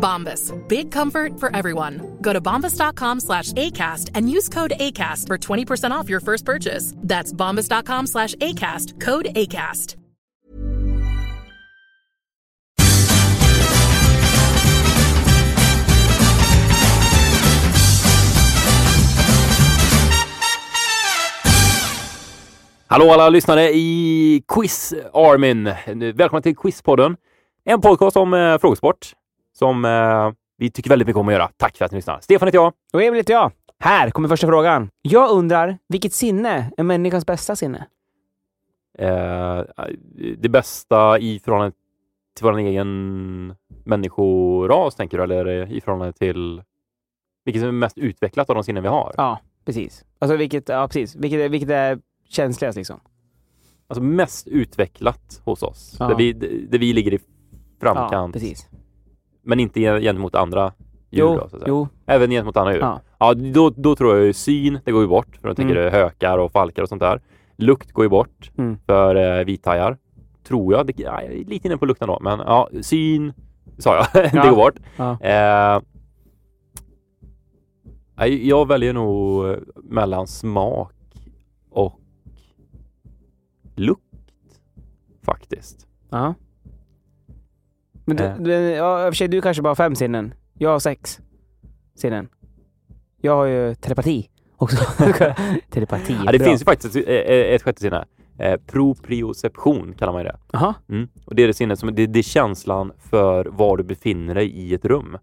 Bombas. Big comfort for everyone. Go to bombas.com slash ACAST and use code ACAST for 20% off your first purchase. That's bombas.com slash ACAST. Code ACAST. Hallå alla lyssnare i Quiz Armin. Välkomna till Quizpodden. En podcast om eh, frågesport som eh, vi tycker väldigt mycket om att göra. Tack för att ni lyssnar. Stefan heter jag. Och Emil heter jag. Här kommer första frågan. Jag undrar, vilket sinne är människans bästa sinne? Eh, det bästa i förhållande till vår egen människoras, tänker du? Eller i förhållande till vilket som är mest utvecklat av de sinnen vi har? Ja, precis. Alltså vilket, ja precis. Vilket, vilket är känsligast liksom? Alltså mest utvecklat hos oss. Ja. Där, vi, där vi ligger i Ja, framkant. precis. Men inte gen- gentemot andra djur. Jo, då, så att säga. jo. Även gentemot andra djur. Ja. Ja, då, då tror jag ju syn, det går ju bort. För jag tänker Mm. är hökar och falkar och sånt där. Lukt går ju bort Mm. för eh, vithajar. Tror jag. Det, ja, jag är lite inne på lukten då. Men ja, syn sa jag. det Ja. går bort. Ja. Eh, jag väljer nog mellan smak och lukt faktiskt. Ja. Men du, Eh. du, ja, i och för sig, du kanske bara har fem sinnen. Jag har sex sinnen. Jag har ju telepati också. telepati. Ja, det bra. finns ju faktiskt ett, ett, sjätte sinne. Eh, proprioception kallar man ju det. Jaha. Mm. Och det är det sinnet som det, det är känslan för var du befinner dig i ett rum.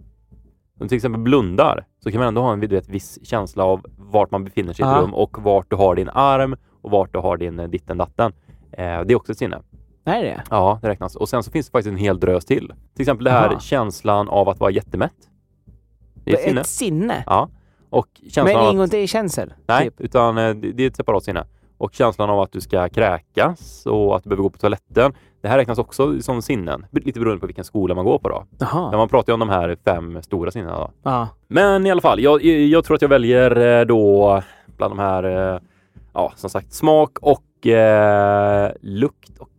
Om du till exempel blundar så kan man ändå ha en vet, viss känsla av vart man befinner sig i ett Ja. rum och vart du har din arm och vart du har din eh, ditten datten. Eh, det är också ett sinne. Är det Ja, det räknas. Och sen så finns det faktiskt en hel drös till. Till exempel det här Aha. känslan av att vara jättemätt. Det är ett sinne. Ett sinne? Ja. Och känslan Men ingår inte i känsel? Nej, Typ. utan eh, det är ett separat sinne. Och känslan av att du ska kräkas och att du behöver gå på toaletten. Det här räknas också som sinnen, lite beroende på vilken skola man går på då. Jaha. man pratar ju om de här fem stora sinnena. Då. Men i alla fall, jag, jag tror att jag väljer eh, då bland de här, eh, ja som sagt, smak och eh, lukt. Och, eh,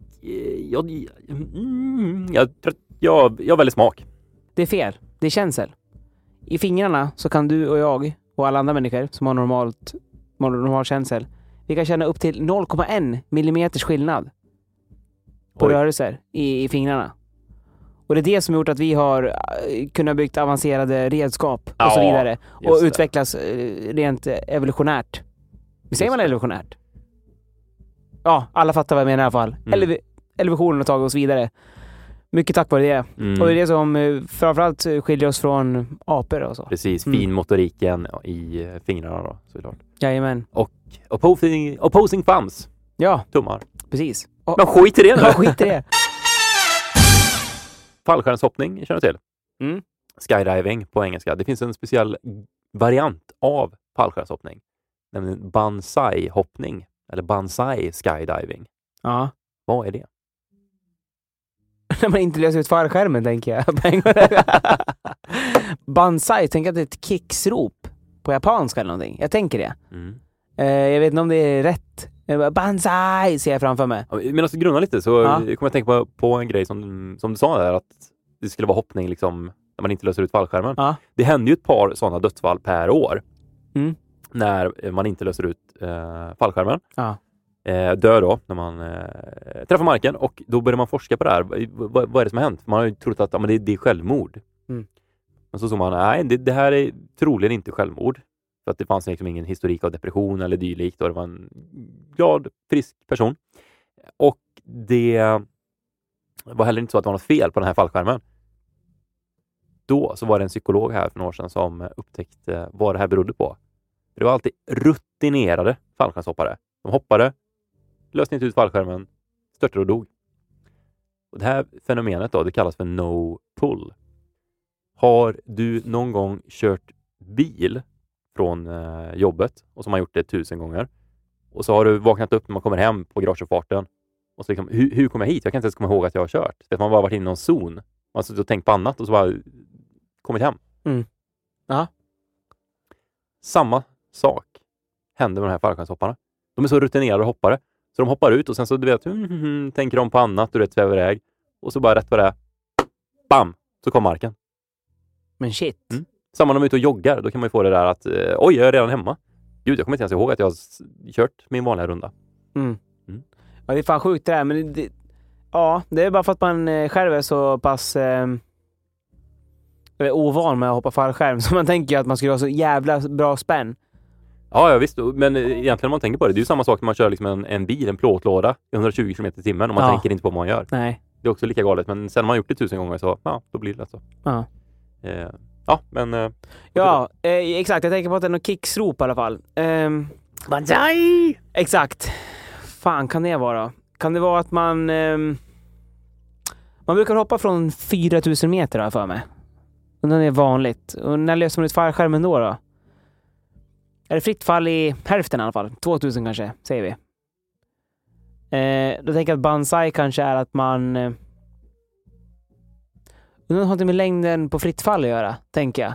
jag, mm, jag, att jag, jag väljer smak. Det är fel. Det är känsel. I fingrarna så kan du och jag och alla andra människor som har normalt, normal känsel, vi kan känna upp till 0,1 millimeters skillnad på Oj. rörelser i, i fingrarna. Och det är det som har gjort att vi har eh, kunnat byggt avancerade redskap och så Ja, vidare. Och utvecklas eh, rent eh, evolutionärt. Säger Just man evolutionärt? Ja, alla fattar vad jag menar i alla fall. Mm. Elev- evolutionen har tagit oss vidare. Mycket tack vare det. Mm. Och det är det som eh, framförallt eh, skiljer oss från apor och så. Precis, Mm. finmotoriken i eh, fingrarna då såklart. Jajamän. Opposing, opposing thumbs, Ja, tummar. precis. Och, Men skit i det nu! ja, skit i det. Fallskärmshoppning känner du till? Mm. Skydiving på engelska. Det finns en speciell variant av fallskärmshoppning, nämligen banzai-hoppning eller banzai skydiving. Ja. Vad är det? När man inte löser ut fallskärmen, tänker jag. Banzai, tänk att det är ett kicksrop på japanska eller någonting. Jag tänker det. Mm. Eh, jag vet inte om det är rätt. Bara, Banzai ser jag framför mig. Ja, Medan du grunnar lite så Ja. kommer jag tänka på, på en grej som, som du sa där, att det skulle vara hoppning liksom när man inte löser ut fallskärmen. Ja. Det händer ju ett par sådana dödsfall per år Mm. när man inte löser ut eh, fallskärmen. Ja. Eh, dör då när man eh, träffar marken och då börjar man forska på det här. Vad, vad, vad är det som har hänt? Man har ju trott att ja, men det, det är självmord. Mm. Men så såg man, nej, det, det här är troligen inte självmord. För att det fanns liksom ingen historik av depression eller dylikt och det var en glad, frisk person. och det var heller inte så att det var något fel på den här fallskärmen. Då så var det en psykolog här för några år sedan som upptäckte vad det här berodde på. Det var alltid rutinerade fallskärmshoppare. De hoppade, löste inte ut fallskärmen, störtade och dog. Och det här fenomenet då, det kallas för no pull. Har du någon gång kört bil från eh, jobbet och som har gjort det tusen gånger och så har du vaknat upp när man kommer hem på garageuppfarten och så liksom, hur, hur kom jag hit? Jag kan inte ens komma ihåg att jag har kört. Det man bara varit inne i någon zon. Man har suttit och tänkt på annat och så bara kommit hem. Mm. Ja. Samma sak händer med de här fallskärmshopparna. De är så rutinerade hoppare så de hoppar ut och sen så du vet, mm, mm, tänker de på annat och det svävar iväg och så bara rätt vad det är, bam, så kom marken. Men shit. Mm. Samma när de är ute och joggar, då kan man ju få det där att eh, oj, jag är redan hemma. Gud, jag kommer inte ens ihåg att jag har kört min vanliga runda. Mm. Mm. Ja, det är fan sjukt det där. Men det, ja, det är bara för att man eh, själv är så pass eh, ovan med att hoppa fallskärm så man tänker ju att man skulle ha så jävla bra spänn. Ja, ja visst, men eh, egentligen om man tänker på det, det är ju samma sak när man kör liksom en, en bil, en plåtlåda i 120 km i timmen och man Ja. tänker inte på vad man gör. Nej. Det är också lika galet, men sen har man gjort det tusen gånger så ja, då blir det lätt så. Ja. Eh, ja, men eh, Ja, eh, exakt. Jag tänker på att det är något kicksrop i alla fall. Um, Banzai! exakt. fan kan det vara? Kan det vara att man... ehm, man brukar hoppa från 4000 meter har jag för mig. Och det är vanligt. Och när löser man ut fallskärmen då? då? Är det fritt fall i hälften i alla fall? 2000 kanske, säger vi. Eh, då tänker jag att banzai kanske är att man... Eh, undrar om det har med längden på fritt fall att göra, tänker jag.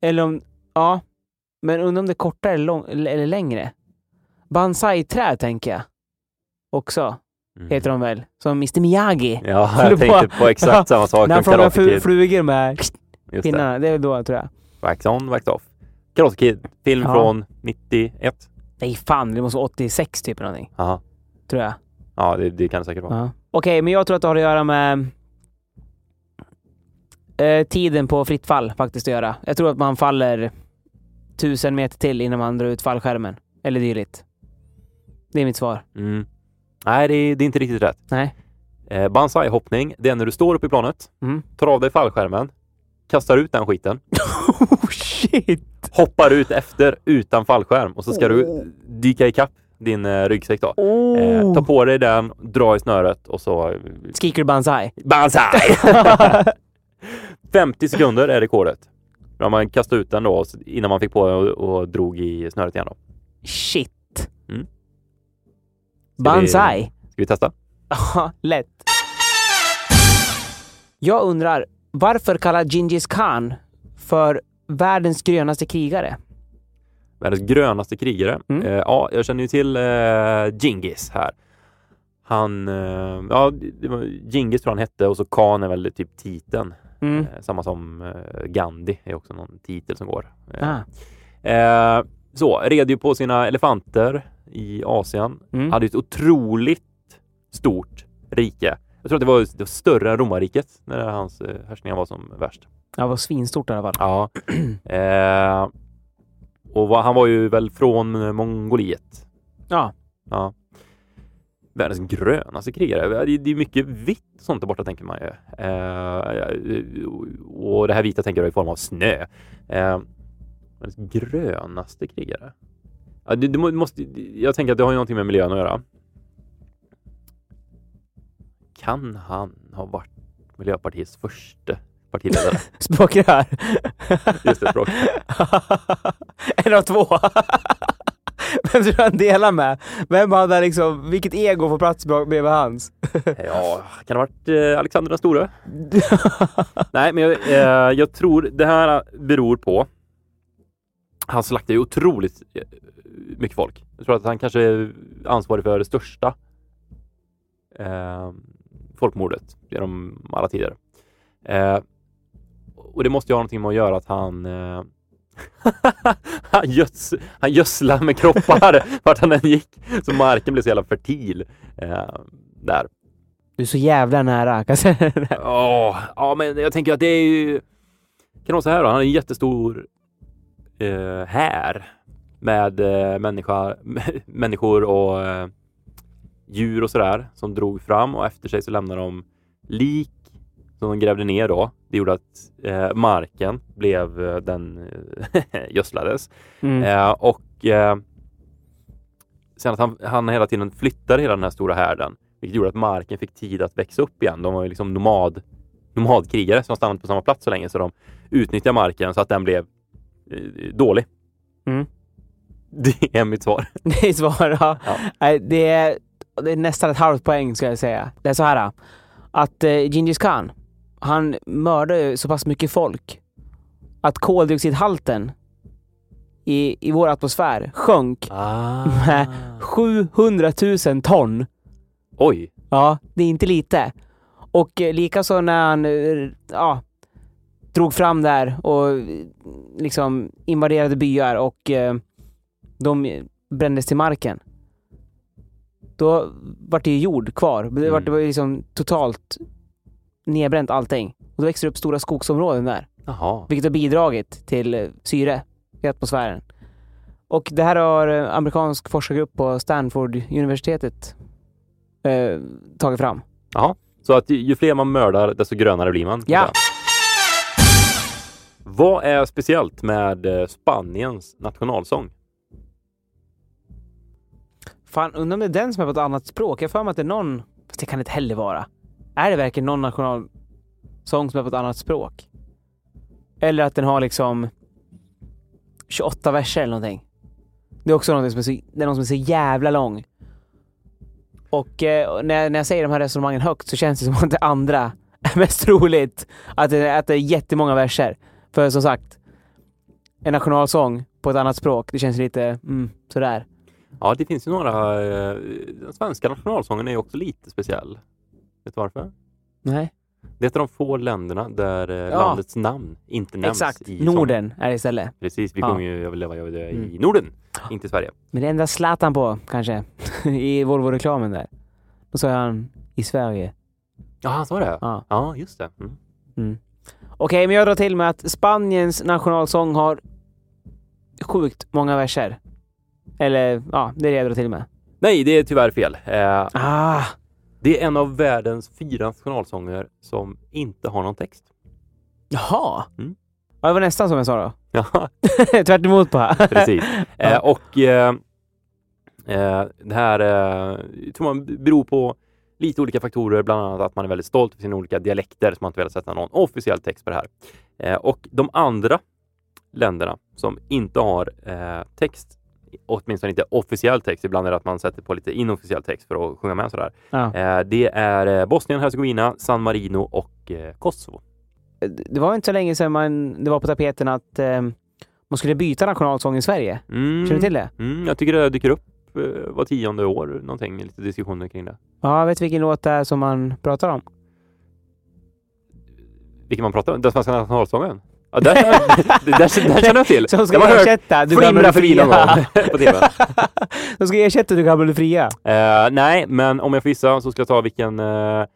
Eller om... Ja. Men undrar om det är kortare eller, lång, eller längre. Banzai-träd tänker jag. Också, Mm. heter de väl. Som Mr Miyagi. Ja, jag tänkte på- på exakt samma sak När han fångar flugor med Just det. pinnarna. Det är då, tror jag. Wax on, wax off. Karate Kid, film Ja. från 91. Nej, fan. Det måste vara 86 typ eller någonting. Aha. Tror jag. Ja, det, det kan det säkert vara. Ja. Okej, men jag tror att det har att göra med eh, tiden på fritt fall faktiskt att göra. Jag tror att man faller tusen meter till innan man drar ut fallskärmen. Eller dylikt. Det är mitt svar. Mm. Nej, det är, det är inte riktigt rätt. Nej. Eh, Banzai-hoppning, det är när du står uppe i planet, Mm. tar av dig fallskärmen, kastar ut den skiten, Oh shit! hoppar ut efter utan fallskärm och så ska du dyka ikapp din eh, ryggsäck då. Eh, ta på dig den, dra i snöret och så... eh, Skriker du banzai? Banzai! 50 sekunder är rekordet. Då man kastat ut den då innan man fick på och, och drog i snöret igen då. Shit! Mm. Banzai? Ska vi testa? Ja, lätt. Jag undrar, varför kallar Gingis Khan för världens grönaste krigare? Världens grönaste krigare. Mm. Eh, ja, jag känner ju till eh, Genghis här. Han, eh, ja, Genghis tror han hette och så Khan är väl typ titeln. Mm. Eh, samma som eh, Gandhi är också någon titel som går. Eh, Ah. Eh, så, red ju på sina elefanter i Asien. Mm. Hade ett otroligt stort rike. Jag tror att det var, det större romarriket när hans eh, härskningar var som värst. Det var svinstort i alla fall. Ja. eh, och vad, han var ju väl från eh, Mongoliet. Ja. Ja. Världens grönaste krigare. Det, det är mycket vitt sånt där borta tänker man ju. Eh, och det här vita tänker jag i form av snö. Eh, världens grönaste krigare. Ja, det, det må- måste, jag tänker att det har ju någonting med miljön att göra. Kan han ha varit Miljöpartiets första partiledare? Språkrör. Just det, språk. en av två. Vem tror du han delar med? Vem hade liksom, vilket ego får plats bredvid hans? Ja, kan det ha varit eh, Alexander den store? Nej, men jag, eh, jag tror det här beror på han slaktar ju otroligt eh, mycket folk. Jag tror att han kanske är ansvarig för det största eh, folkmordet genom alla tider. Eh, och det måste ju ha någonting med att göra att han eh, han, göds, han gödslar med kroppar vart han än gick. Så marken blev så jävla fertil eh, där. Du är så jävla nära. Ja, ja, men jag tänker att det är ju... Kan vara så här då? Han är en jättestor eh, här med eh, människa, människor och eh, djur och sådär som drog fram och efter sig så lämnade de lik som de grävde ner då. Det gjorde att eh, marken blev, eh, den eh, gödslades. Mm. Eh, och eh, sen att han, han hela tiden flyttade hela den här stora härden, vilket gjorde att marken fick tid att växa upp igen. De var ju liksom nomad, nomadkrigare som stannade på samma plats så länge, så de utnyttjade marken så att den blev eh, dålig. Mm. Det är mitt svar. Det är svar. Ja. Ja. Det, är, det är nästan ett halvt poäng ska jag säga. Det är så här att eh, Genghis khan, han mördade ju så pass mycket folk att koldioxidhalten i, i vår atmosfär sjönk Ah. med 700 000 ton. Oj! Ja, det är inte lite. Och eh, likaså när han eh, ja, drog fram där och liksom invaderade byar och eh, de brändes till marken. Då var det ju jord kvar. Det var, Mm. det var ju liksom totalt nedbränt allting. Och då växer det upp stora skogsområden där. Jaha. Vilket har bidragit till eh, syre i atmosfären. Och det här har eh, amerikansk forskargrupp på Stanford-universitetet eh, tagit fram. Jaha. Så att ju- ju fler man mördar, desto grönare blir man? Ja. Vad är speciellt med eh, Spaniens nationalsång? Fan, undrar om det är den som är på ett annat språk. Jag har för mig att det är någon... Fast det kan det inte heller vara. Är det verkligen någon nationalsång som är på ett annat språk? Eller att den har liksom 28 verser eller någonting. Det är också någonting som är så, det är någon som är så jävla lång. Och eh, när, när jag säger de här resonemangen högt så känns det som att det andra är mest troligt. Att det, att det är jättemånga verser. För som sagt, en nationalsång på ett annat språk, det känns lite mm, sådär. Ja, det finns ju några... eh, Den svenska nationalsången är ju också lite speciell. Vet du varför? Nej. Det är ett av de få länderna där eh, Ja. landets namn inte nämns Exakt. i sången. Norden är det istället. Precis, vi Ja. kommer ju överleva jag det i Mm. Norden, inte i Sverige. Men det enda Zlatan på, kanske, i Volvo-reklamen där. Då sa han i Sverige. Ja, han sa det? Ja. Ja, just det. Mm. Okej, men jag drar till med att Spaniens nationalsång har sjukt många verser. Eller, ja, det är det jag drar till med. Nej, det är tyvärr fel. Eh, Ah! det är en av världens fyra nationalsånger som inte har någon text. Jaha! Mm. Ja, det var nästan som jag sa då. Ja, Tvärt emot bara. precis. Eh, och eh, eh, det här eh, tror man beror på lite olika faktorer, bland annat att man är väldigt stolt över sina olika dialekter, så man inte velat sätta någon officiell text på det här. Eh, och de andra länderna som inte har text, åtminstone inte officiell text, ibland är det att man sätter på lite inofficiell text för att sjunga med sådär. Ja. Eh, det är eh, Bosnien, Hercegovina, San Marino och eh, Kosovo. Det var inte så länge sedan man, det var på tapeten att eh, man skulle byta nationalsång i Sverige. Mm. Känner du till det? Mm, jag tycker det dyker upp eh, var tionde år, någonting, lite diskussioner kring det. Ja, vet vilken låt det är som man pratar om. Vilken man pratar om? Den svenska nationalsången? Ja, där, där, där, där känner jag till. Som ska Jag har ersätta Du flimra du förbi någon gång på TV. De ska ersätta Du gamla du fria. Eh, nej, men om jag får gissa så ska jag ta vilken eh,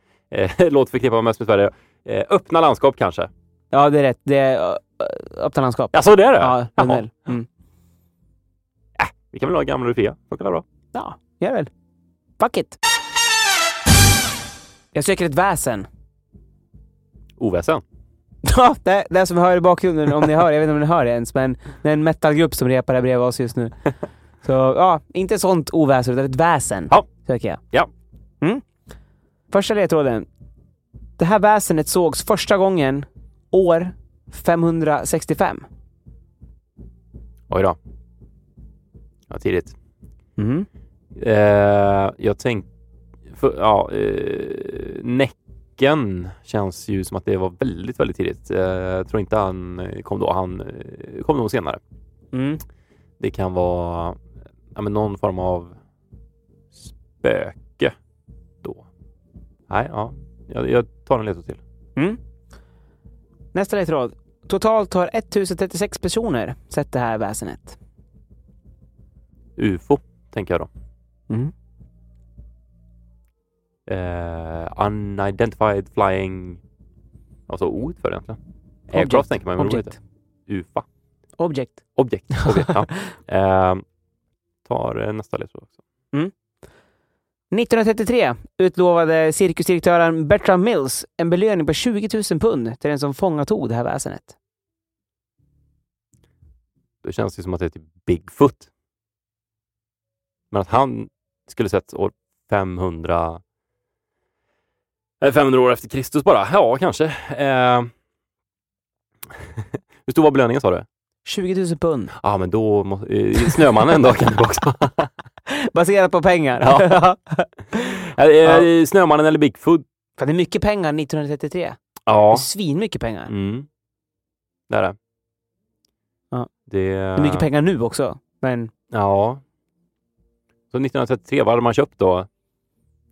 låt förknippar man mest med Sverige. Eh, öppna landskap kanske? Ja, det är rätt. Det är uh, öppna landskap. Ja, så det är det? Ja, den väl. Mm. Vi kan väl ha gamla och fria? Funkar väl bra? Ja, gör väl. Fuck it. Jag söker ett väsen. Oväsen? Ja, det, det som vi hör i bakgrunden, om ni hör. Jag vet inte om ni hör det ens, men det är en metalgrupp som repar här bredvid oss just nu. Så ja, inte sånt oväsen, utan ett väsen Ja. söker jag. Ja. Mm. Första ledtråden. Det här väsenet sågs första gången år 565. Oj då. Ja, tidigt. Mm. Eh, jag tänkte... Ja, eh, Näcken känns ju som att det var väldigt, väldigt tidigt. Eh, jag tror inte han eh, kom då. Han eh, kom nog senare. Mm. Det kan vara ja, någon form av spöke då. Nej, ja. Jag, jag tar en ledtråd till. Mm. Nästa ledtråd. Totalt har 1036 personer sett det här väsenet. UFO, tänker jag då. Mm. Eh, unidentified flying... Vad sa O för egentligen? Object. Aircraft tänker man, det Object. inte. UFA. Object. Objekt. Objekt ja. eh, tar eh, nästa ledtråd också. 1933 utlovade cirkusdirektören Bertram Mills en belöning på 20 000 pund till den som fångatog det här väsenet. Då känns det som att det är typ Bigfoot. Men att han skulle sett år 500 eller 500 år efter Kristus bara. Ja, kanske. Eh, hur stor var belöningen sa du? 20 000 pund. Ja, men då må, eh, Snömannen då kan det vara också. Baserat på pengar. Ja. Eh, Snömannen eller Bigfoot? För det är mycket pengar 1933. Det Ja. är svinmycket pengar. Mm. Det är det. Ja. Det, Det är mycket pengar nu också. Men Ja. Så 1933, vad hade man köpt då?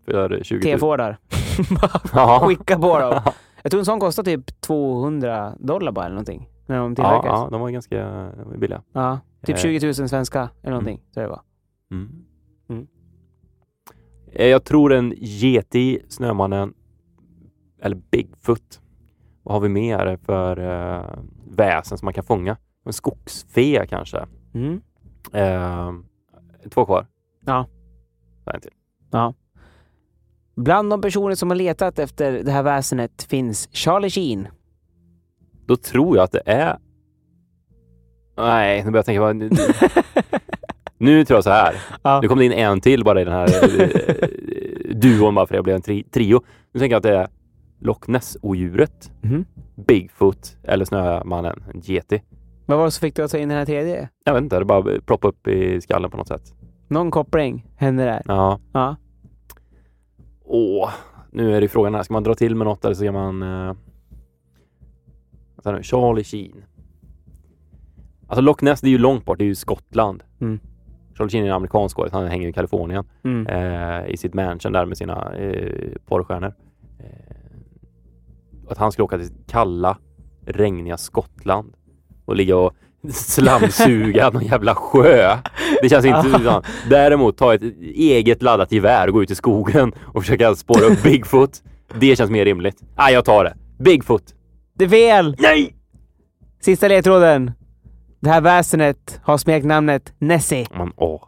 För 20 000? T-Fordar. Ja. Skicka på dem. Jag tror en sån kostar typ 200 dollar bara eller någonting. När de Ja, tillverkas. ja, de var ganska billiga. Ja, typ Eh. 20 000 svenska eller någonting. Så det var. Mm. Mm. Eh, Jag tror en Yeti, Snömannen eller Bigfoot. Vad har vi mer för uh, väsen som man kan fånga? En skogsfe kanske? Mm. Eh, två kvar. Ja. Nej, en till. Bland de personer som har letat efter det här väsenet finns Charlie Sheen. Då tror jag att det är... Nej, nu börjar jag tänka... Vad... Nu, tror jag så här. Ja. Nu kom det in en till bara i den här eh, duon bara för att jag blev en tri trio. Nu tänker jag att det är Loch Ness-odjuret, Mhm. Bigfoot eller Snömannen, en Yeti. Vad var det som fick dig att ta in den här tredje? Jag vet inte, det bara ploppade upp i skallen på något sätt. Någon koppling hände där. Ja. Ja. Åh, nu är det frågan här. Ska man dra till med något eller ska man... Vänta nu, Charlie Sheen. Alltså Loch Ness, det är ju långt bort. Det är ju Skottland. Mm. Charlie Sheen är en amerikansk skådis. Han hänger i Kalifornien. Mm. eh, i sitt mansion där med sina eh, porrstjärnor. Eh, att han skulle åka till kalla, regniga Skottland och ligga och slamsuga någon jävla sjö. Det känns inte utan. Däremot ta ett eget laddat gevär och gå ut i skogen och försöka spåra upp Bigfoot. Det känns mer rimligt. Nej, jag tar det. Bigfoot. Det är fel! Nej! Sista ledtråden. Det här väsenet har smeknamnet Nessie. Men, åh.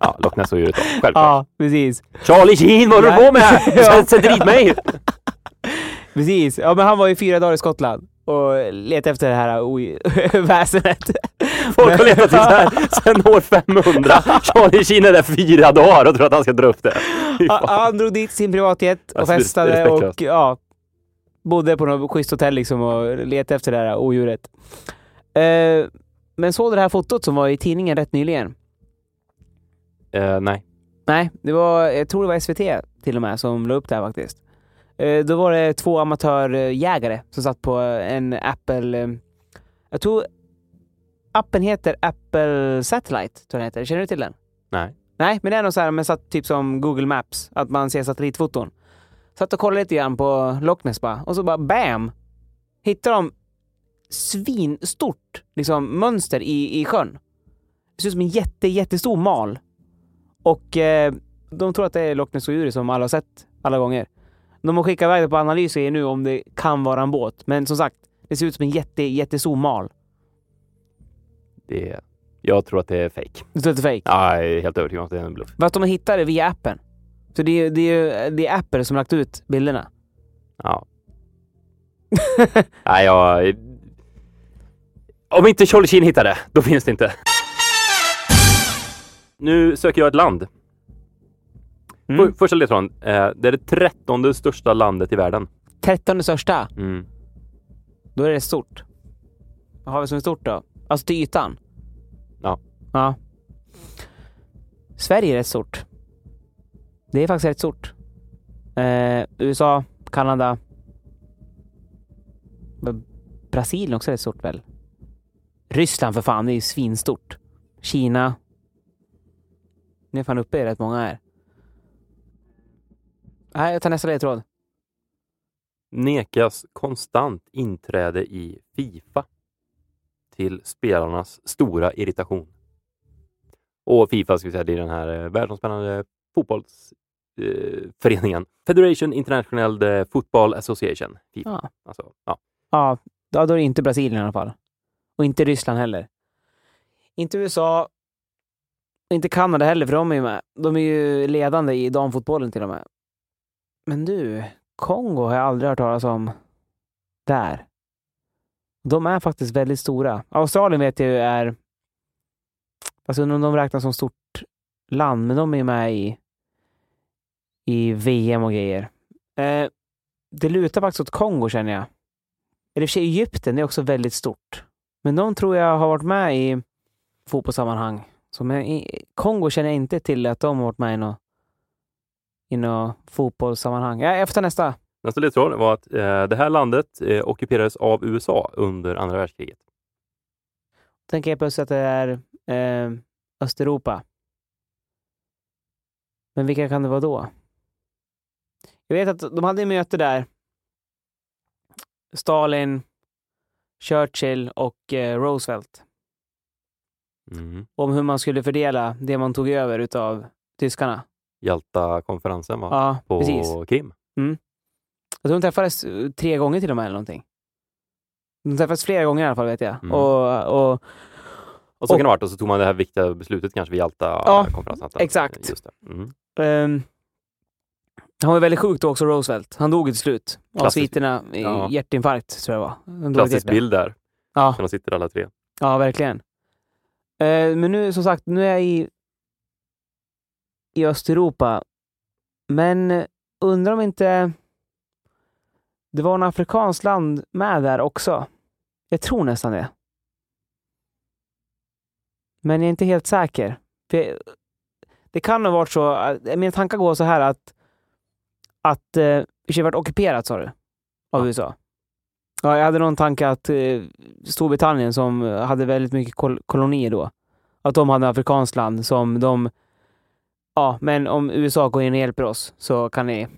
Ja, Loch Ness och djuret. Självklart. Ja, precis. Charlie Sheen, vad håller du på med? Sätt dit mig! Precis. Ja, men han var ju fyra dagar i Skottland och letade efter det här oj- väsenet. Folk har letat i så här sen år 500. Charlie Sheen är där fyra dagar och tror att han ska dra upp det. Han, drog dit sin privatjet och Alltså, det festade och ja, bodde på något schysst hotell liksom och letade efter det här odjuret. Eh, men såg du det här fotot som var i tidningen rätt nyligen? Eh, nej. Nej, det var, jag tror det var SVT till och med som la upp det här faktiskt. Eh, då var det två amatörjägare som satt på en Apple... eh, Jag tror appen heter Apple Satellite, tror heter. Känner du till den? Nej. Nej, men det är nog så här, men satt typ som Google Maps, att man ser satellitfoton. Satt och kollade lite grann på Loch Ness bara, och så bara BAM! Hittar de svinstort liksom, mönster i, i sjön. Det ser ut som en jätte, jättestor mal. Och eh, de tror att det är Loch Ness som alla har sett alla gånger. De har skickat iväg det på analys nu om det kan vara en båt. Men som sagt, det ser ut som en jätte, jättestor mal. Det, jag tror att det är fake. Det tror att det är fake. Ja, jag är helt övertygad om att det är en bluff. Fast de hittar det via appen. Så det är, det är, det är Apple som lagt ut bilderna. Ja. Nej, jag... Om inte Charlie Sheen hittar det, då finns det inte. Nu söker jag ett land. Mm. För, första ledtråden. Eh, det är det trettonde största landet i världen. 13 största, Mm. då är det stort. Vad har vi som är stort då? Alltså till ytan? Ja. Ja. Sverige är rätt stort. Det är faktiskt rätt stort. Eh, USA, Kanada. Brasilien också är rätt stort väl? Ryssland för fan, det är ju svinstort. Kina. Nu är fan uppe i rätt många här. Nej, jag tar nästa ledtråd. Nekas konstant inträde i Fifa till spelarnas stora irritation. Och Fifa ska vi säga, det är den här eh, världsomspännande fotbollsföreningen. Eh. Federation International Football Association. FIFA. Ja. Alltså, ja. Ja, då är det inte Brasilien i alla fall. Och inte Ryssland heller. Inte USA. Inte Kanada heller, för de är ju med. De är ju ledande i damfotbollen till och med. Men du, Kongo har jag aldrig hört talas om där. De är faktiskt väldigt stora. Australien vet jag ju är... Alltså undrar om de räknas som stort land, men de är ju med i, i VM och grejer. Eh, det lutar faktiskt åt Kongo känner jag. Eller i och för sig Egypten, det är också väldigt stort. Men de tror jag har varit med i fotbollssammanhang. Så men i Kongo känner jag inte till att de har varit med i något, i något fotbollssammanhang. Ja, ta nästa. Nästa ledtråd var att eh, det här landet eh, ockuperades av USA under andra världskriget. Tänker jag plötsligt att det är eh, Östeuropa. Men vilka kan det vara då? Jag vet att de hade möte där. Stalin, Churchill och eh, Roosevelt. Mm. Om hur man skulle fördela det man tog över utav tyskarna. Jalta-konferensen va? Ja, på precis. Krim. Jag tror de träffades eh, tre gånger till och med eller någonting. De träffades flera gånger i alla fall vet jag. Mm. Och, och Och så Och- kan det ha varit och så tog man det här viktiga beslutet kanske vid Ja, Jalta-konferensen. Att- exakt. Just det. Mm. ehm, han var väldigt sjuk då också, Roosevelt. Han dog till slut av sviterna i ja. hjärtinfarkt, tror jag det var. Han Klassisk bild där, Ja, när de sitter alla tre. ja, verkligen. Eh, men nu, som sagt, nu är jag i, i Östeuropa. Men undrar om inte det var en afrikanskt land med där också. Jag tror nästan det. Men jag är inte helt säker. För det kan ha varit så, att- mina tankar går så här att, att eh, det varit ockuperat sa du? Av Ja. USA. Ja, jag hade någon tanke att eh, Storbritannien som hade väldigt mycket kol- kolonier då, att de hade afrikanskt land som de, ja, men om USA går in och hjälper oss så kan ni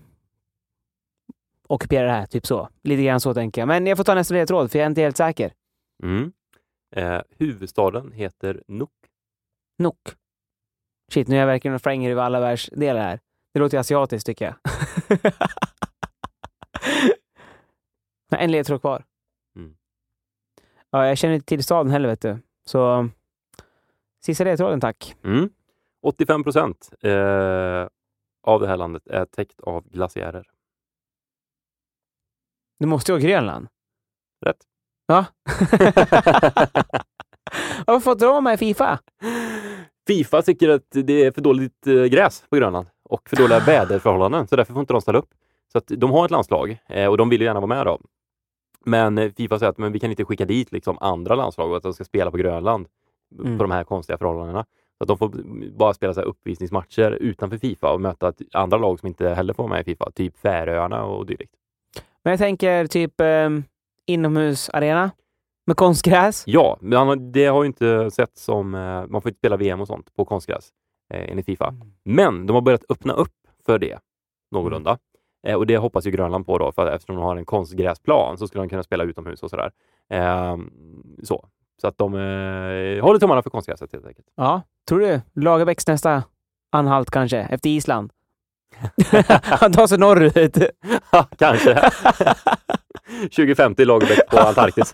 ockupera det här, typ så. Lite grann så tänker jag. Men jag får ta nästa ledtråd, för jag är inte helt säker. Mm. Eh, huvudstaden heter Nuuk. Nok. Shit, nu är jag verkligen och fränger över alla världsdelar här. Det låter asiatiskt tycker jag. Men en ledtråd kvar. Mm. Ja, jag känner inte till staden heller, vet du. Så sista ledtråden, tack. Mm. 85 procent eh, av det här landet är täckt av glaciärer. Det måste ju vara Grönland. Rätt. Ja. Varför får inte de med Fifa? Fifa tycker att det är för dåligt eh, gräs på Grönland och för dåliga väderförhållanden, så därför får inte de ställa upp. Så att de har ett landslag eh, och de vill ju gärna vara med då. Men eh, Fifa säger att men vi kan inte skicka dit liksom andra landslag och att de ska spela på Grönland Mm. på de här konstiga förhållandena. Så att de får bara spela så uppvisningsmatcher utanför Fifa och möta andra lag som inte heller får med i Fifa, typ Färöarna och dylikt. Men jag tänker typ eh, inomhusarena med konstgräs. Ja, men det har ju inte sett som... eh, Man får inte spela VM och sånt på konstgräs eh, enligt Fifa. Men de har börjat öppna upp för det någorlunda. Eh, och det hoppas ju Grönland på då, för att eftersom de har en konstgräsplan så skulle de kunna spela utomhus och sådär. Eh, så. Så att de eh, håller tummarna för konstgräset helt enkelt. Ja, tror du? Lagerbäcks nästa anhalt kanske, efter Island. Han tar sig norrut. Kanske. 2050 Lagerbäck på Antarktis.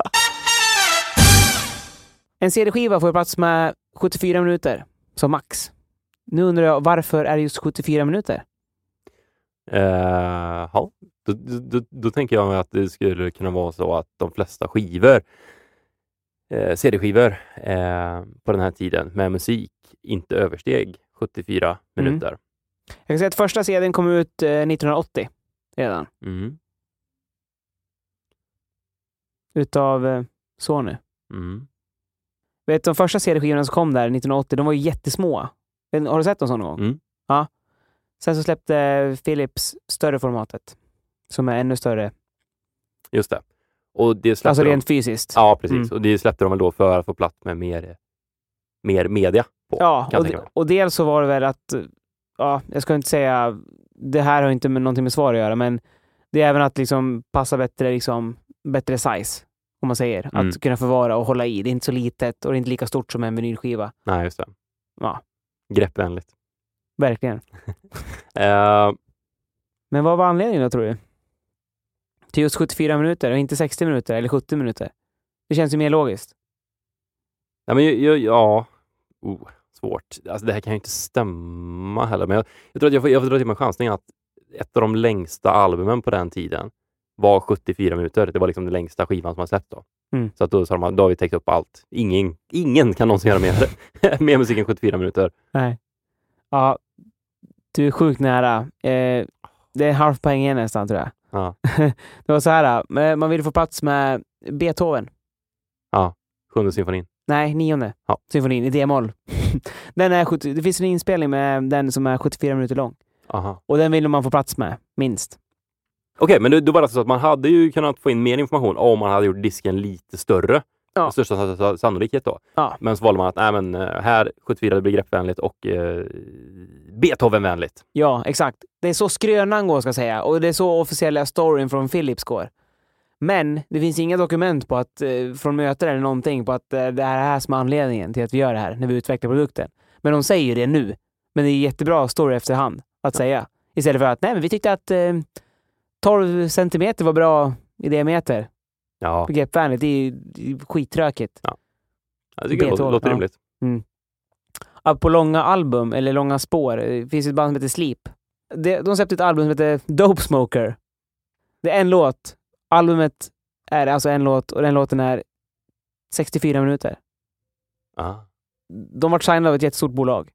En CD-skiva får plats med 74 minuter som max. Nu undrar jag, varför är det just 74 minuter? Eh, ja, då, då, då, då tänker jag att det skulle kunna vara så att de flesta skivor, eh, CD-skivor eh, på den här tiden med musik inte översteg 74 Mm. minuter. Jag kan säga att första CDn kom ut eh, 1980 redan, Mm. utav eh, Sony. Mm. Vet de första CD-skivorna som kom där 1980, de var ju jättesmå. Har du sett dem sån någon gång? Mm. Ja. Sen så släppte Philips större formatet, som är ännu större. Just det. Och det släppte Alltså de. rent fysiskt. Ja, precis. Mm. Och det släppte de väl då för att få plats med mer, mer media på. Ja, och, och dels så var det väl att, ja, jag ska inte säga, det här har inte med någonting med svar att göra, men det är även att liksom passa bättre, liksom, bättre size, om man säger. Mm. Att kunna förvara och hålla i. Det är inte så litet och det är inte lika stort som en vinylskiva. Nej, just det. Ja. Greppvänligt. Verkligen. Eh, Men vad var anledningen då, tror du? Till just 74 minuter och inte 60 minuter eller 70 minuter? Det känns ju mer logiskt. nej, men, ju- ja, oh, svårt. Alltså det här kan ju inte stämma heller, men jag, jag tror att jag får, jag får dra till med chansningen att ett av de längsta albumen på den tiden var 74 minuter. Det var liksom den längsta skivan som man sett då. Mm. Så att då sa de, då har vi täckt upp allt. Ingen, ingen kan någonsin göra mer, mer musik än 74 minuter. Nej. Ja, du är sjukt nära. Eh, det är en halv poäng igen nästan, tror jag. Ja. det var så här, eh, man ville få plats med Beethoven. Sjunde symfonin. Nej, nionde Ja. symfonin i D-moll. den är 70, det finns en inspelning med den som är 74 minuter lång. Aha. Och den ville man få plats med, minst. Okej, men då, då var det alltså så att man hade ju kunnat få in mer information om man hade gjort disken lite större. Ja. Med största sa- sa- sannolikhet då. Ja. Men så valde man att nej, men, eh, här 74 det blir greppvänligt och eh, Beethovenvänligt. Ja, exakt. Det är så skrönan går, ska jag säga. Och det är så officiella storyn från Philips går. Men det finns inga dokument på att, eh, från möten eller någonting på att eh, det är det här som är anledningen till att vi gör det här, när vi utvecklar produkten. Men de säger det nu. Men det är jättebra story efterhand att säga. Istället för att, nej men vi tyckte att eh, 12 centimeter var bra i diameter. Ja, Greppvänligt, det är ju skittråkigt. jag tycker det låter, ja. rimligt. Ja, på långa album, eller långa spår, eh, finns ett band som heter Sleep. Det, de släppte ett album som heter Dope Smoker. Det är en låt. Albumet är alltså en låt och den låten är 64 minuter. Aha. De var signade av ett jättestort bolag.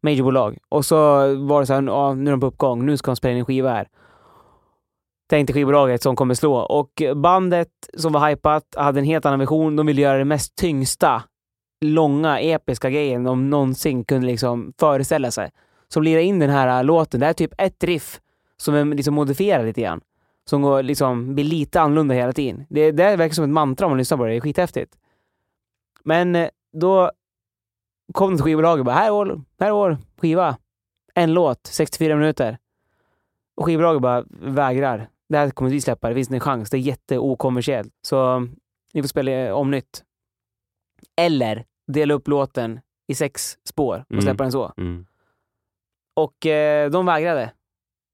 Majorbolag. Och så var det så här, ja, nu är de på uppgång, nu ska de spela in en skiva här. Tänkte skivbolaget som kommer slå. Och bandet som var hypat hade en helt annan vision. De ville göra det mest tyngsta, långa, episka grejen de någonsin kunde liksom föreställa sig. Så de lirade in den här äh, låten. Det här är typ ett riff som är liksom modifierad lite grann. Som går, liksom, blir lite annorlunda hela tiden. Det, det verkar som ett mantra om man lyssnar på det. Det är skithäftigt. Men eh, då kom det till skivbolaget och bara, här är vår, här är vår skiva. En låt, 64 minuter. Och skivbolaget bara vägrar. Det här kommer vi släppa, det finns en chans. Det är jätteokommersiellt. Så ni får spela om nytt. Eller dela upp låten i sex spår och Mm. släppa den så. Mm. Och eh, de vägrade.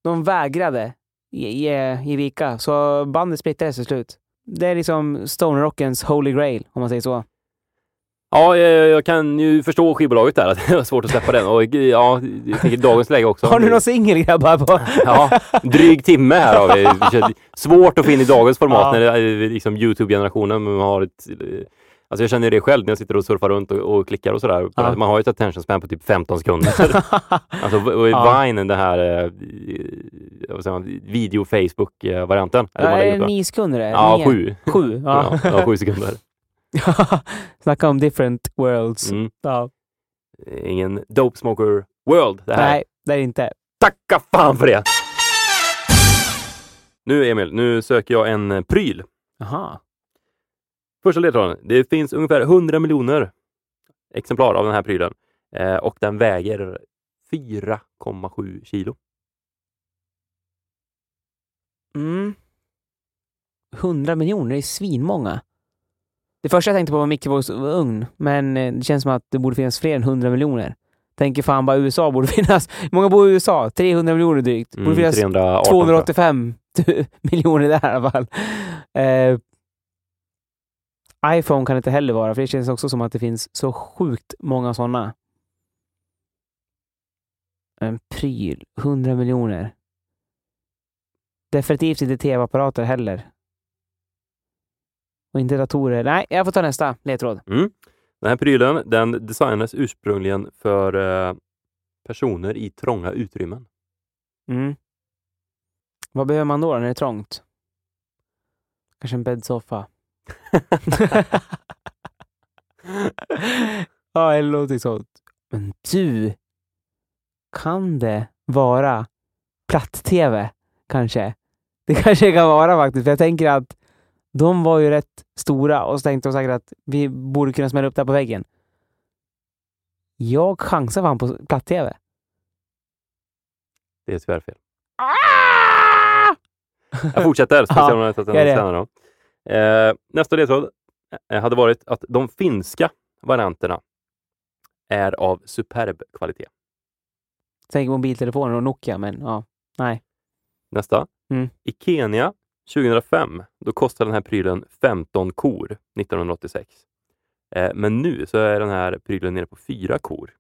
De vägrade ge, ge, ge vika. Så bandet splittrades till slut. Det är liksom stonerrockens holy grail, om man säger så. Ja, jag, kan ju förstå skivbolaget där, att det var svårt att släppa den. Och ja, jag tänker dagens läge också. Har ni någon singel grabbar? På? Ja, dryg timme här har vi. Svårt att få in i dagens format Ja. när det är liksom Youtube-generationen. har ett, eh, alltså jag känner det själv när jag sitter och surfar runt och, och klickar och sådär. Ja. Man har ju ett attention span på typ 15 sekunder. alltså och Ja. Vine, den här eh, video-Facebook-varianten. Ja, är det nio sekunder? det? Ja, sju. Sju. Ja, ja, sju sekunder. Snacka om different worlds. Mm. Ja. Ingen Dope Smoker World det här. Nej, det är det inte. Tacka fan för det! Nu Emil, nu söker jag en eh, pryl. Jaha. Första ledtråden. Det finns ungefär 100 miljoner exemplar av den här prylen eh, och den väger 4,7 kilo. Mm. 100 miljoner, är svinmånga. Det första jag tänkte på var mikrovågsugn, men eh, det känns som att det borde finnas fler än 100 miljoner. Tänker fan bara USA borde finnas. Hur många bor i USA? 300 miljoner drygt. Borde Mm, finnas 318 tror jag. 285 miljoner där i alla fall. Eh, iPhone kan det inte heller vara, för det känns också som att det finns så sjukt många sådana. En pryl, 100 miljoner. Definitivt inte tv-apparater heller. Och inte datorer. Nej, jag får ta nästa ledtråd. Mm. Den här prylen den designades ursprungligen för eh, personer i trånga utrymmen. Mm. Vad behöver man då när det är trångt? Kanske en bäddsoffa. ja, eller någonting sånt. Men du, kan det vara platt-tv? Kanske? Det kanske kan vara faktiskt, för jag tänker att de var ju rätt stora och så tänkte de säkert att vi borde kunna smälla upp det här på väggen. Jag chansar fan på platt-tv. Det är tyvärr fel. Jag fortsätter, se om jag har då. Eh, nästa ledtråd eh, hade varit att de finska varianterna är av superb kvalitet. Tänk mobiltelefoner och Nokia, men ja, nej. Nästa. Mm. I Kenya 2005, då kostade den här prylen 15 kor 1986. Eh, men nu så är den här prylen nere på fyra kor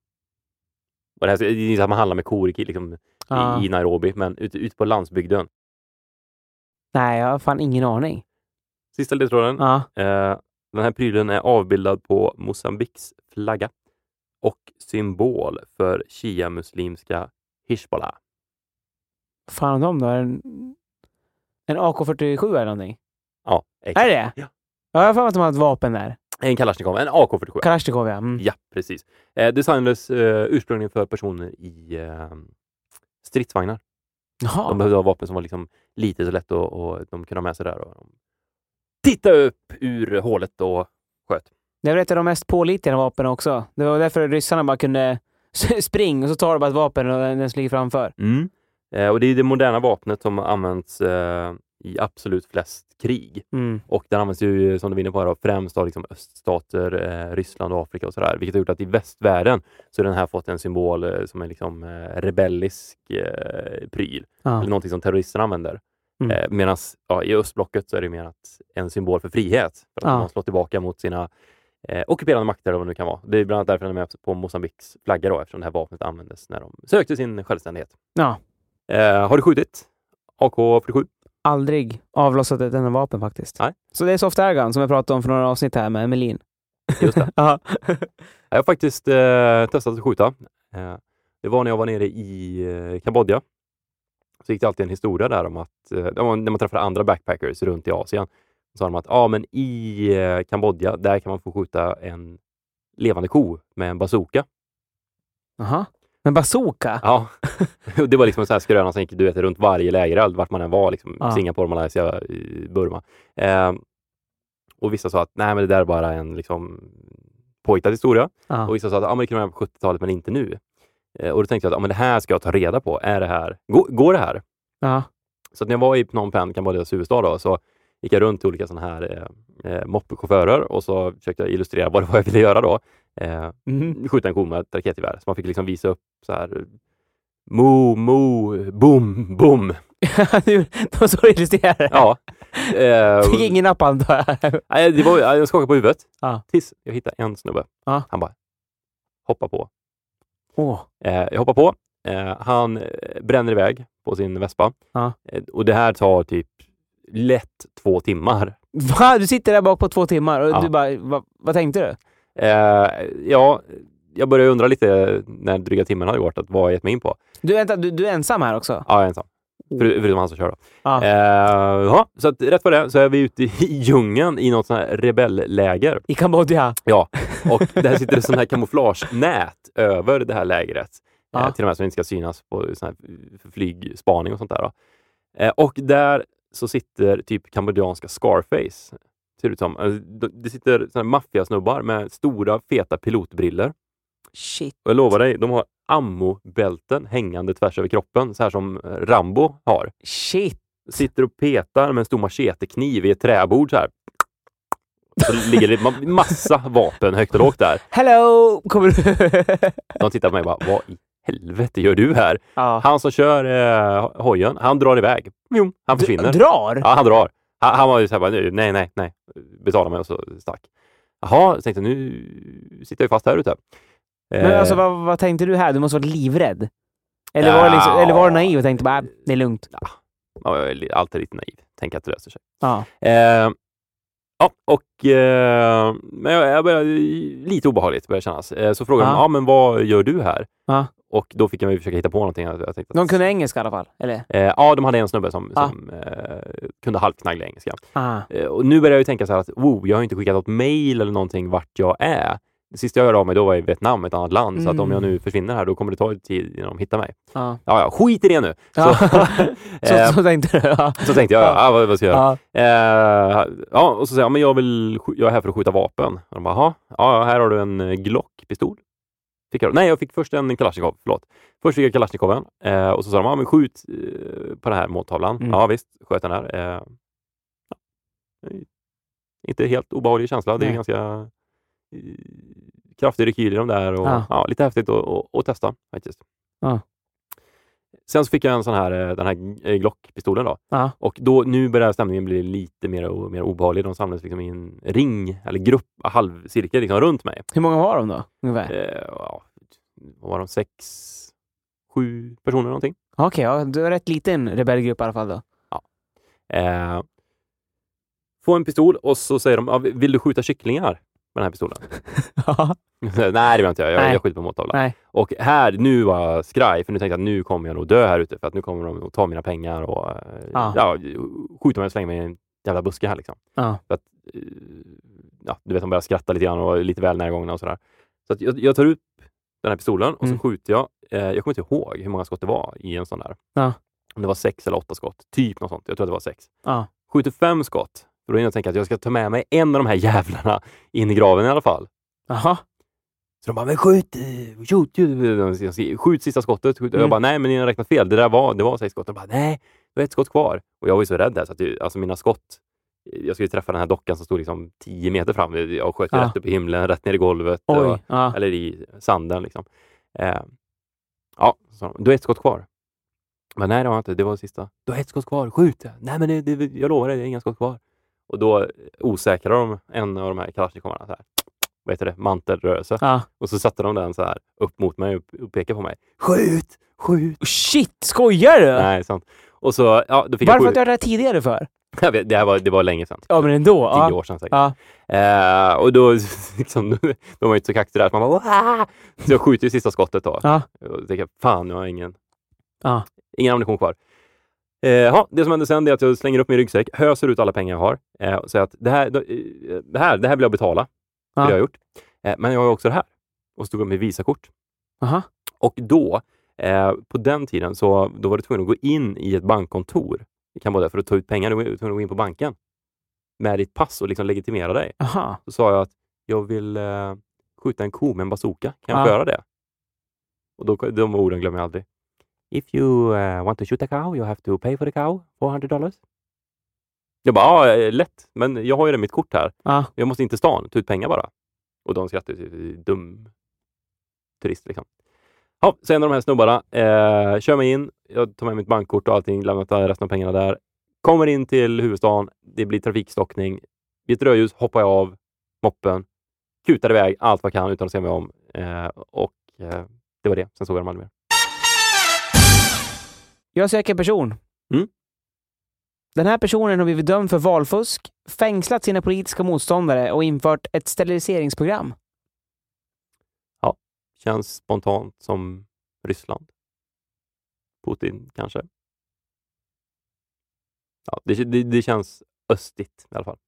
Och det, här, det är inte att man handlar med kor liksom, Ja. i, Nairobi, men ute, ute på landsbygden. Nej, jag har fan ingen aning. Sista ledtråden. Ja. Eh, den här prylen är avbildad på Mosambiks flagga och symbol för shia-muslimska Hizbollah. Fan om de då? En, en AK47 eller någonting? Ja, Är exakt. det det? Ja. Ja, jag har för mig att de har ett vapen där. En Kalashnikov, en AK47. Kalashnikov, ja. Mm. Ja, precis. Eh, designades eh, ursprungligen för personer i eh, stridsvagnar. De Jaha. behövde ha vapen som var liksom lite så lätt och, och de kunde ha med sig där. Och de tittade upp ur hålet och sköt. Det är väl ett av de mest pålitliga vapnen också. Det var därför ryssarna bara kunde springa och så tar du bara ett vapen och den den ligger framför. Eh, och det är det moderna vapnet som används eh, i absolut flest krig. Mm. Och den används ju, som du var inne på, här, främst av liksom öststater, eh, Ryssland och Afrika och sådär. Vilket har gjort att i västvärlden så har den här fått en symbol eh, som är liksom eh, rebellisk eh, pryl. Ja. Eller någonting som terroristerna använder. Mm. Medan ja, i östblocket så är det mer att en symbol för frihet. För att de har slått tillbaka mot sina eh, ockuperande makter eller vad det nu kan vara. Det är bland annat därför den är med på Mosambiks flagga då, eftersom det här vapnet användes när de sökte sin självständighet. ja. Eh, har du skjutit AK47? Aldrig avlossat ett enda vapen faktiskt. Nej. Så det är soft airgun som jag pratade om för några avsnitt här med Melin. Just det. Ja. Jag har faktiskt eh, testat att skjuta. Eh, det var när jag var nere i eh, Kambodja. Så gick det alltid en historia där om att eh, när man träffade andra backpackers runt i Asien. Så sa de att ah, men i eh, Kambodja, där kan man få skjuta en levande ko med en bazooka. Jaha. Men bazooka? Ja, det var liksom en sån här skröna som gick du vet, runt varje lägereld, vart man än var. Liksom, Ja. Singapore, Malaysia, Burma. Eh, och vissa sa att nej, men det där är bara en liksom, påhittad historia. Ja. Och vissa sa att ah, men det kunde vara på 70-talet, men inte nu. Eh, och då tänkte jag att ah, men det här ska jag ta reda på. Är det här, går, går det här? Ja. Så att när jag var i Phnom Penh, Kambodjas huvudstad, då, så gick jag runt till olika sådana här eh, eh, moppechaufförer och så försökte jag illustrera vad det var jag ville göra då. Eh, Mhm. skjuta en ko med ett raketgevär. Så man fick liksom visa upp så här Mo, mo, boom, boom. Du, det var så du illustrerade. Ja. Eh, Fick ingen napp antar jag. nej, det var, jag skakade på huvudet Ja. tills jag hittade en snubbe. Ja. Han bara hoppa på. Åh. Eh, jag hoppar på. Eh, han eh, bränner iväg på sin vespa. Ja. Eh, och det här tar typ lätt två timmar. Va? Du sitter där bak på två timmar och du bara, va, vad tänkte du? Eh, ja, jag började undra lite när dryga timmen hade gått, att vad jag gett mig in på. Du, vänta, du, du är ensam här också? Ja, jag är ensam. För, förutom han som kör då. Ja. Eh, ja, så att rätt vad det så är vi ute i djungeln i något sånt här rebellläger. I Kambodja? Ja, och där sitter det sån här kamouflagenät över det här lägret. Ja. Eh, till och med som inte ska synas på sån här flygspaning och sånt där. Eh, och där så sitter typ kambodjanska Scarface. Ser det ut som. D- Det sitter såna maffiasnubbar med stora feta pilotbriller. Shit. Och jag lovar dig, de har ammobälten hängande tvärs över kroppen, så här som eh, Rambo har. Shit. Sitter och petar med en stor machetekniv i ett träbord så här. Så ligger det ma- massa vapen högt och lågt där. Hello! Kommer du? De tittar på mig och bara, vad i helvete gör du här? ja. Han som kör eh, hojen, han drar iväg. Jo, han försvinner. Drar? Ja, han drar. Han, han var ju så här, bara, "Nu, nej, nej, nej, betala mig och så stack. Jaha, tänkte nu sitter jag fast här ute. Men Eh, alltså, vad, vad tänkte du här? Du måste varit livrädd. Eller var, det liksom, Ja. eller var du naiv och tänkte bara, äh, det är lugnt? ja, jag är alltid lite naiv, tänker att det löser sig. Ja. Eh, ja, och eh, men jag, jag började, lite obehagligt började kännas. Eh, så frågade de, Ja. ja men vad gör du här? Ja. Och då fick jag ju försöka hitta på någonting. Jag, jag tänkte att, De kunde engelska i alla fall? Eller? eh, ja, de hade en snubbe som, Ja. som eh, kunde halvknagglig engelska. Ah. Eh, och nu börjar jag ju tänka så här att, wow, jag har inte skickat något mail eller någonting vart jag är. Det sista jag hörde av mig då var i Vietnam, ett annat land. Så att om jag Mm. nu försvinner här, då kommer det ta tid innan de hittar mig. Ja. Ja, ja, skit i det nu! Så, Så, så tänkte du? Ja. så tänkte jag, ja. vad, vad ska jag göra? Ja. Eh, ja, och så säger jag, men jag, vill, jag är här för att skjuta vapen. Och de bara, "Jaha, ja, här har du en eh, Glock-pistol. Fick jag, nej, jag fick först en Kalashnikov, förlåt. Först fick jag Kalashnikoven eh, och så sa de, ja, men skjut eh, på den här måltavlan. Mm. Ja, visst, sköt den där. Eh, ja. Inte helt obehaglig känsla, det är Nej. ganska eh, kraftig rekyl i de där och Ja. ja. lite häftigt att testa faktiskt. Ja. Sen så fick jag en sån här, eh, den här eh, Glock-pistolen då. Ja. Och då, nu börjar stämningen bli lite mer, mer obehaglig. De samlades liksom i en ring, eller grupp, halvcirkel liksom, runt mig. Hur många var de då? Ungefär? Eh, ja, vad var de, sex, sju personer någonting. Okej, ja, du är rätt liten rebellgrupp i alla fall då. Eh, få en pistol och så säger de, ja, vill du skjuta kycklingar med den här pistolen? Ja. Nej, det vill jag inte göra. Jag, Nej. jag skjuter på måltavlan. Nej. Och här, nu var jag skraj, för nu tänkte jag att nu kommer jag nog dö här ute, för att nu kommer de att ta mina pengar och eh, Ja. ja, skjuta mig och slänga mig i en jävla buske här liksom. Ja. För att, eh, ja, du vet, de börjar skratta lite grann och är lite väl närgångna och sådär. Så att jag, jag tar upp den här pistolen och Mm. så skjuter jag. Eh, jag kommer inte ihåg hur många skott det var i en sån där. Ja. Om det var sex eller åtta skott. Typ något sånt. Jag tror att det var sex. Ja. Skjuter fem skott. För då är jag tänker att jag ska ta med mig en av de här jävlarna in i graven i alla fall. Jaha. Så de bara, men skjut! Skjut, skjut, skjut sista skottet. Skjut. Mm. Jag bara, nej men ni har räknat fel. Det där var, det var sex skott. De bara, nej, det var ett skott kvar. Och jag var ju så rädd där så att det, alltså mina skott, jag skulle träffa den här dockan som stod liksom tio meter fram. Jag sköt Ja. rätt upp i himlen, rätt ner i golvet. Och, Ja. eller i sanden liksom. Eh, ja, så, du har ett skott kvar. Men nej, det var inte. Det var sista. Du har ett skott kvar. Skjut! Nej, men det, det, jag lovar dig, det är inga skott kvar. Och då osäkrar de en av de här kalasjnikovarna. Så här. Vad heter det? Mantelrörelse. ja. Och så satte de den så här upp mot mig och pekade på mig. Skjut! Skjut! Shit, skojar du? Nej, sant. Och så, ja, då fick Varför har jag du det här tidigare för? Jag vet, det här var, det var länge sedan. Ja, men ändå. Tio Ja. år sedan säkert. Ja. Eh, och då, liksom, då var man ju inte så kaxig där. Så man bara, Wah! Så jag skjuter ju sista skottet då. Ja. Och tänker, fan, jag har ingen, Ja. ingen ammunition kvar. Eh, ja, det som händer sen är att jag slänger upp min ryggsäck, höser ut alla pengar jag har eh, och säger att det här, eh, det här, det här vill jag betala. Det har jag gjort. Eh, men jag har också det här. Och så stod jag med Visakort. Aha. Och då, eh, på den tiden, så då var du tvungen att gå in i ett bankkontor i Kambodja för att ta ut pengar. Du var tvungen att gå in på banken med ditt pass och liksom legitimera dig. Aha. Så sa jag att jag vill eh, skjuta en ko med en bazooka. Kan jag Ja. få göra det? Och då, de orden glömmer jag aldrig. If you eh, want to shoot a cow, you have to pay for the cow, 400 dollars. Jag bara, ja, eh, lätt, men jag har ju det mitt kort här. Ja. Jag måste in till stan, ta ut pengar bara. Och de skrattade, ju, dum turist liksom. Ja, så en av de här snubbarna eh, kör mig in, jag tar med mitt bankkort och allting, lämnar resten av pengarna där. Kommer in till huvudstaden, det blir trafikstockning. Vid ett rödljus hoppar jag av moppen, kutar iväg allt vad jag kan utan att se mig om. Eh, och eh, det var det. Sen såg jag dem aldrig mer. Jag söker person. Mm. Den här personen har blivit dömd för valfusk, fängslat sina politiska motståndare och infört ett steriliseringsprogram. Känns spontant som Ryssland. Putin kanske. Ja, det, det, det känns östigt i alla fall.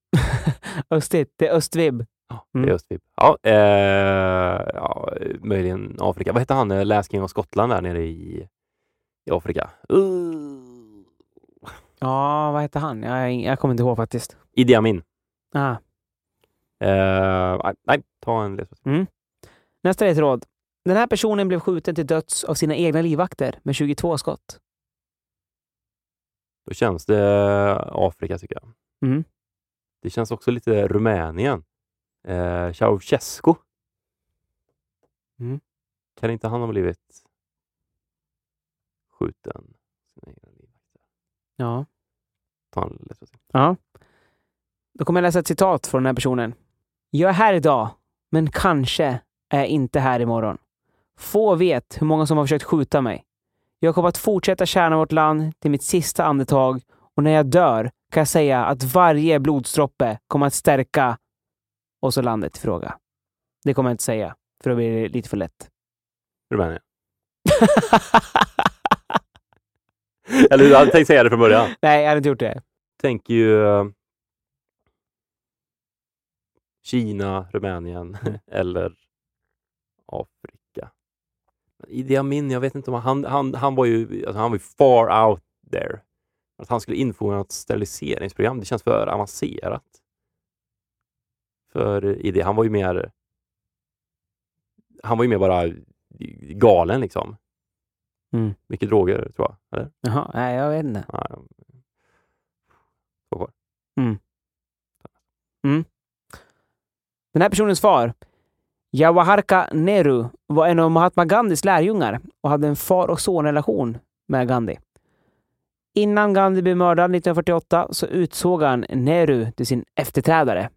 Östigt. Det är östvibb. Ja, det Mm. är östvib. Ja, eh, ja, möjligen Afrika. Vad hette han, eh, Last King of Scotland där nere i, i Afrika? Uh. Ja, vad hette han? Jag, jag kommer inte ihåg faktiskt. Idi Amin. Ah. Eh, nej, ta en ledtråd. Nästa ledtråd. Den här personen blev skjuten till döds av sina egna livvakter med 22 skott. Då känns det Afrika tycker jag. Mm. Det känns också lite Rumänien. Eh, Ceausescu. Mm. Kan inte han ha blivit skjuten? Sina egna livvakter? Ja. Ta en ja. Då kommer jag läsa ett citat från den här personen. Jag är här idag, men kanske är jag inte här imorgon. Få vet hur många som har försökt skjuta mig. Jag kommer att fortsätta tjäna vårt land till mitt sista andetag och när jag dör kan jag säga att varje blodsdroppe kommer att stärka oss och landet i fråga. Det kommer jag inte säga, för då blir det lite för lätt. Rumänien. Eller du hade tänkt säga det från början. Nej, jag hade inte gjort det. Tänker ju eh, Kina, Rumänien eller Afrika. Idi Amin, jag vet inte om han, han, han var ju alltså han var ju far out there. Att han skulle införa ett steriliseringsprogram, det känns för avancerat. För Idi, han var ju mer han var ju mer bara galen liksom. Mm. Mycket droger tror jag. Eller? Jaha, nej, jag vet inte. Så var det. Den här personens far, Jawaharka Nehru, var en av Mahatma Gandhis lärjungar och hade en far och sonrelation med Gandhi. Innan Gandhi blev mördad 1948 så utsåg han Nehru till sin efterträdare.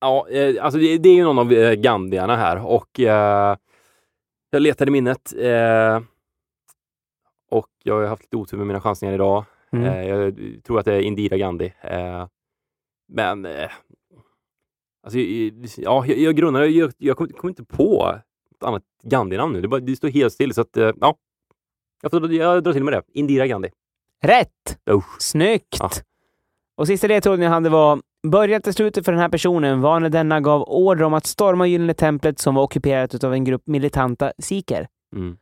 Ja, eh, alltså det, det är ju någon av eh, Gandhiarna här och eh, Jag letade minnet eh, och jag har haft lite otur med mina chansningar idag. Mm. Eh, jag tror att det är Indira Gandhi. Eh, men eh, alltså, ja, jag, jag grunnar, jag, jag kommer inte på ett annat Gandhi-namn nu. Det, bara, det står helt still. Så att, ja, jag, får, jag drar till med det. Indira Gandhi. Rätt! Usch. Snyggt! Ja. Och sista ledtråden jag hade var Början till slutet för den här personen var när denna gav order om att storma Gyllene templet som var ockuperat av en grupp militanta sikher. Mm.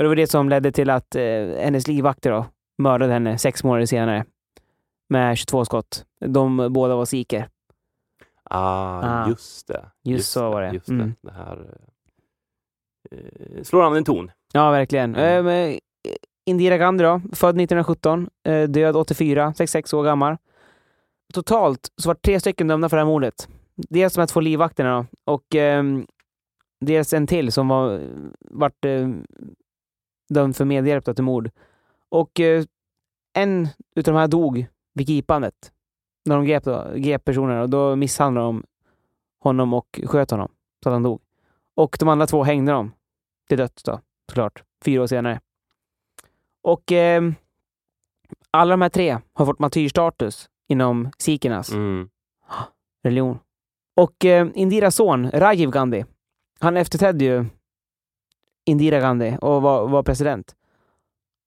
Och det var det som ledde till att eh, hennes livvakter då, mördade henne sex månader senare med 22 skott. De båda var sikher. Ah, Ah. just det. Just så var det. Just det. Mm. det här eh, slår an en ton. Ja, verkligen. Mm. Eh, men, eh, Indira Gandhi då, född 1917, eh, död 84, 66 år gammal. Totalt så var tre stycken dömda för det här mordet. Dels de här två livvakterna då, och ehm, dels en till som var vart eh, dömd för medhjälp till mord. Och eh, en utav de här dog vid gripandet. När de grep, då, grep personen och då misshandlade de honom och sköt honom så att han dog. Och de andra två hängde dem till döds då, såklart. Fyra år senare. Och ehm, alla de här tre har fått martyrstatus inom sikhernas Mm. religion. Och eh, Indiras son, Rajiv Gandhi, han efterträdde ju Indira Gandhi och var, var president.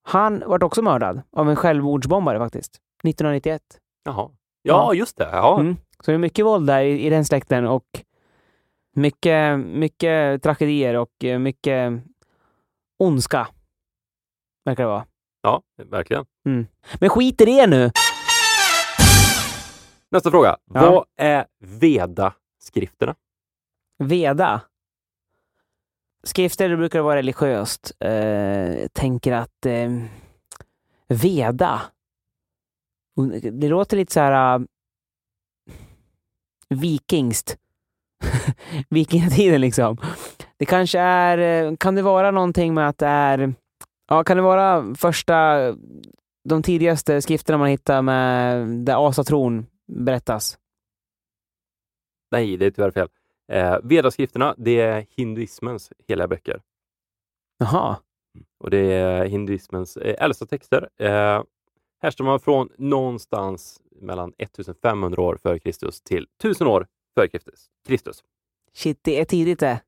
Han vart också mördad av en självmordsbombare faktiskt, 1991. Jaha. Ja, Ja. just det. Ja. Mm. Så det är mycket våld där i, i den släkten och mycket, mycket tragedier och eh, mycket ondska. Verkar det vara. ja, verkligen. Men skit i det nu! Nästa fråga. Ja. Vad är Veda-skrifterna? Veda. Skrifter det brukar vara religiöst. Eh, tänker att eh, Veda. Det låter lite så här uh, vikingst. Vikingatiden liksom. Det kanske är, eh, kan det vara någonting med att det är, ja kan det vara första, de tidigaste skrifterna man hittar med där asatron berättas? Nej, det är tyvärr fel. Eh, Vedaskrifterna, det är hinduismens heliga böcker. Jaha. Och det är hinduismens eh, äldsta texter. Eh, härstammar från någonstans mellan 1500 år före Kristus till 1000 år före Kristus. Shit, det är tidigt det.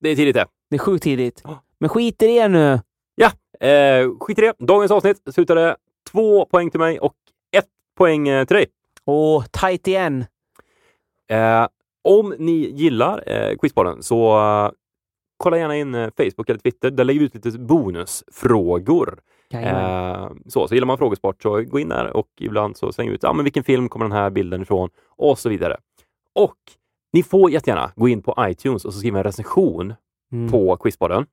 Det är tidigt det. Det är sjukt tidigt. Ja. Men skit i det nu. Eh, skit i det. Dagens avsnitt slutade två poäng till mig och ett poäng eh, till dig. Åh, tight igen. Eh, om ni gillar eh, Quizbollen så eh, kolla gärna in eh, Facebook eller Twitter. Där lägger vi ut lite bonusfrågor. Eh, så, så gillar man frågesport så gå in där och ibland så slänger vi ut ja, men vilken film kommer den här bilden ifrån och så vidare. Och ni får jättegärna gå in på iTunes och så skriva en recension Mm. på Quizbollen.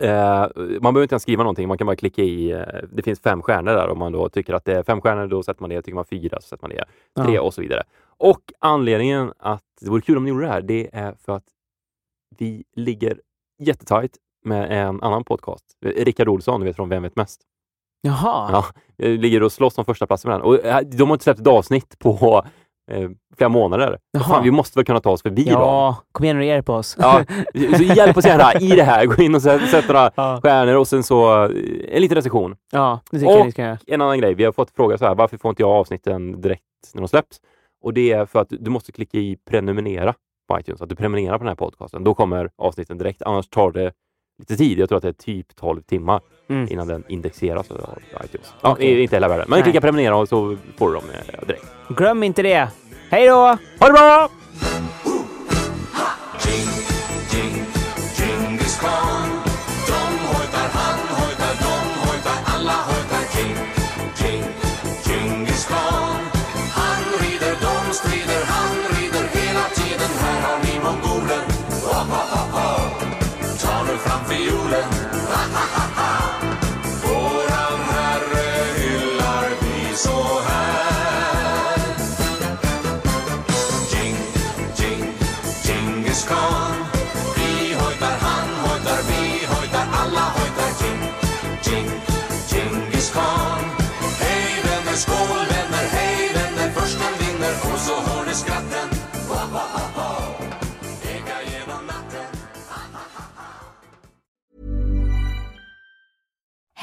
Eh, man behöver inte ens skriva någonting, man kan bara klicka i, eh, det finns fem stjärnor där om man då tycker att det är fem stjärnor, då sätter man det, tycker man fyra så sätter man det, tre Ja. och så vidare. Och anledningen att det vore kul om ni gjorde det här, det är för att vi ligger jättetajt med en annan podcast. Rickard Olsson, du vet från Vem vet mest? Jaha. Ja, ligger och slåss om första platsen med den. Och eh, de har inte släppt ett avsnitt på eh, flera månader. Fan, vi måste väl kunna ta oss förbi dem? Ja, kom igen och på oss. Ja, så hjälp oss gärna i det här. Gå in och sätt, några ja. stjärnor och sen så eh, en liten recension. ja, det tycker jag Och- ni ska göra. En annan grej, vi har fått fråga så här, varför får inte jag avsnitten direkt när de släpps? Och det är för att du måste klicka i prenumerera på iTunes, att du prenumererar på den här podcasten. Då kommer avsnitten direkt, annars tar det lite tid. Jag tror att det är typ 12 timmar Mm. innan den indexeras av iTunes. Ja. Inte hela världen, men Nej. klicka prenumerera och så får du dem eh, direkt. Glöm inte det. Hej då! Ha det bra!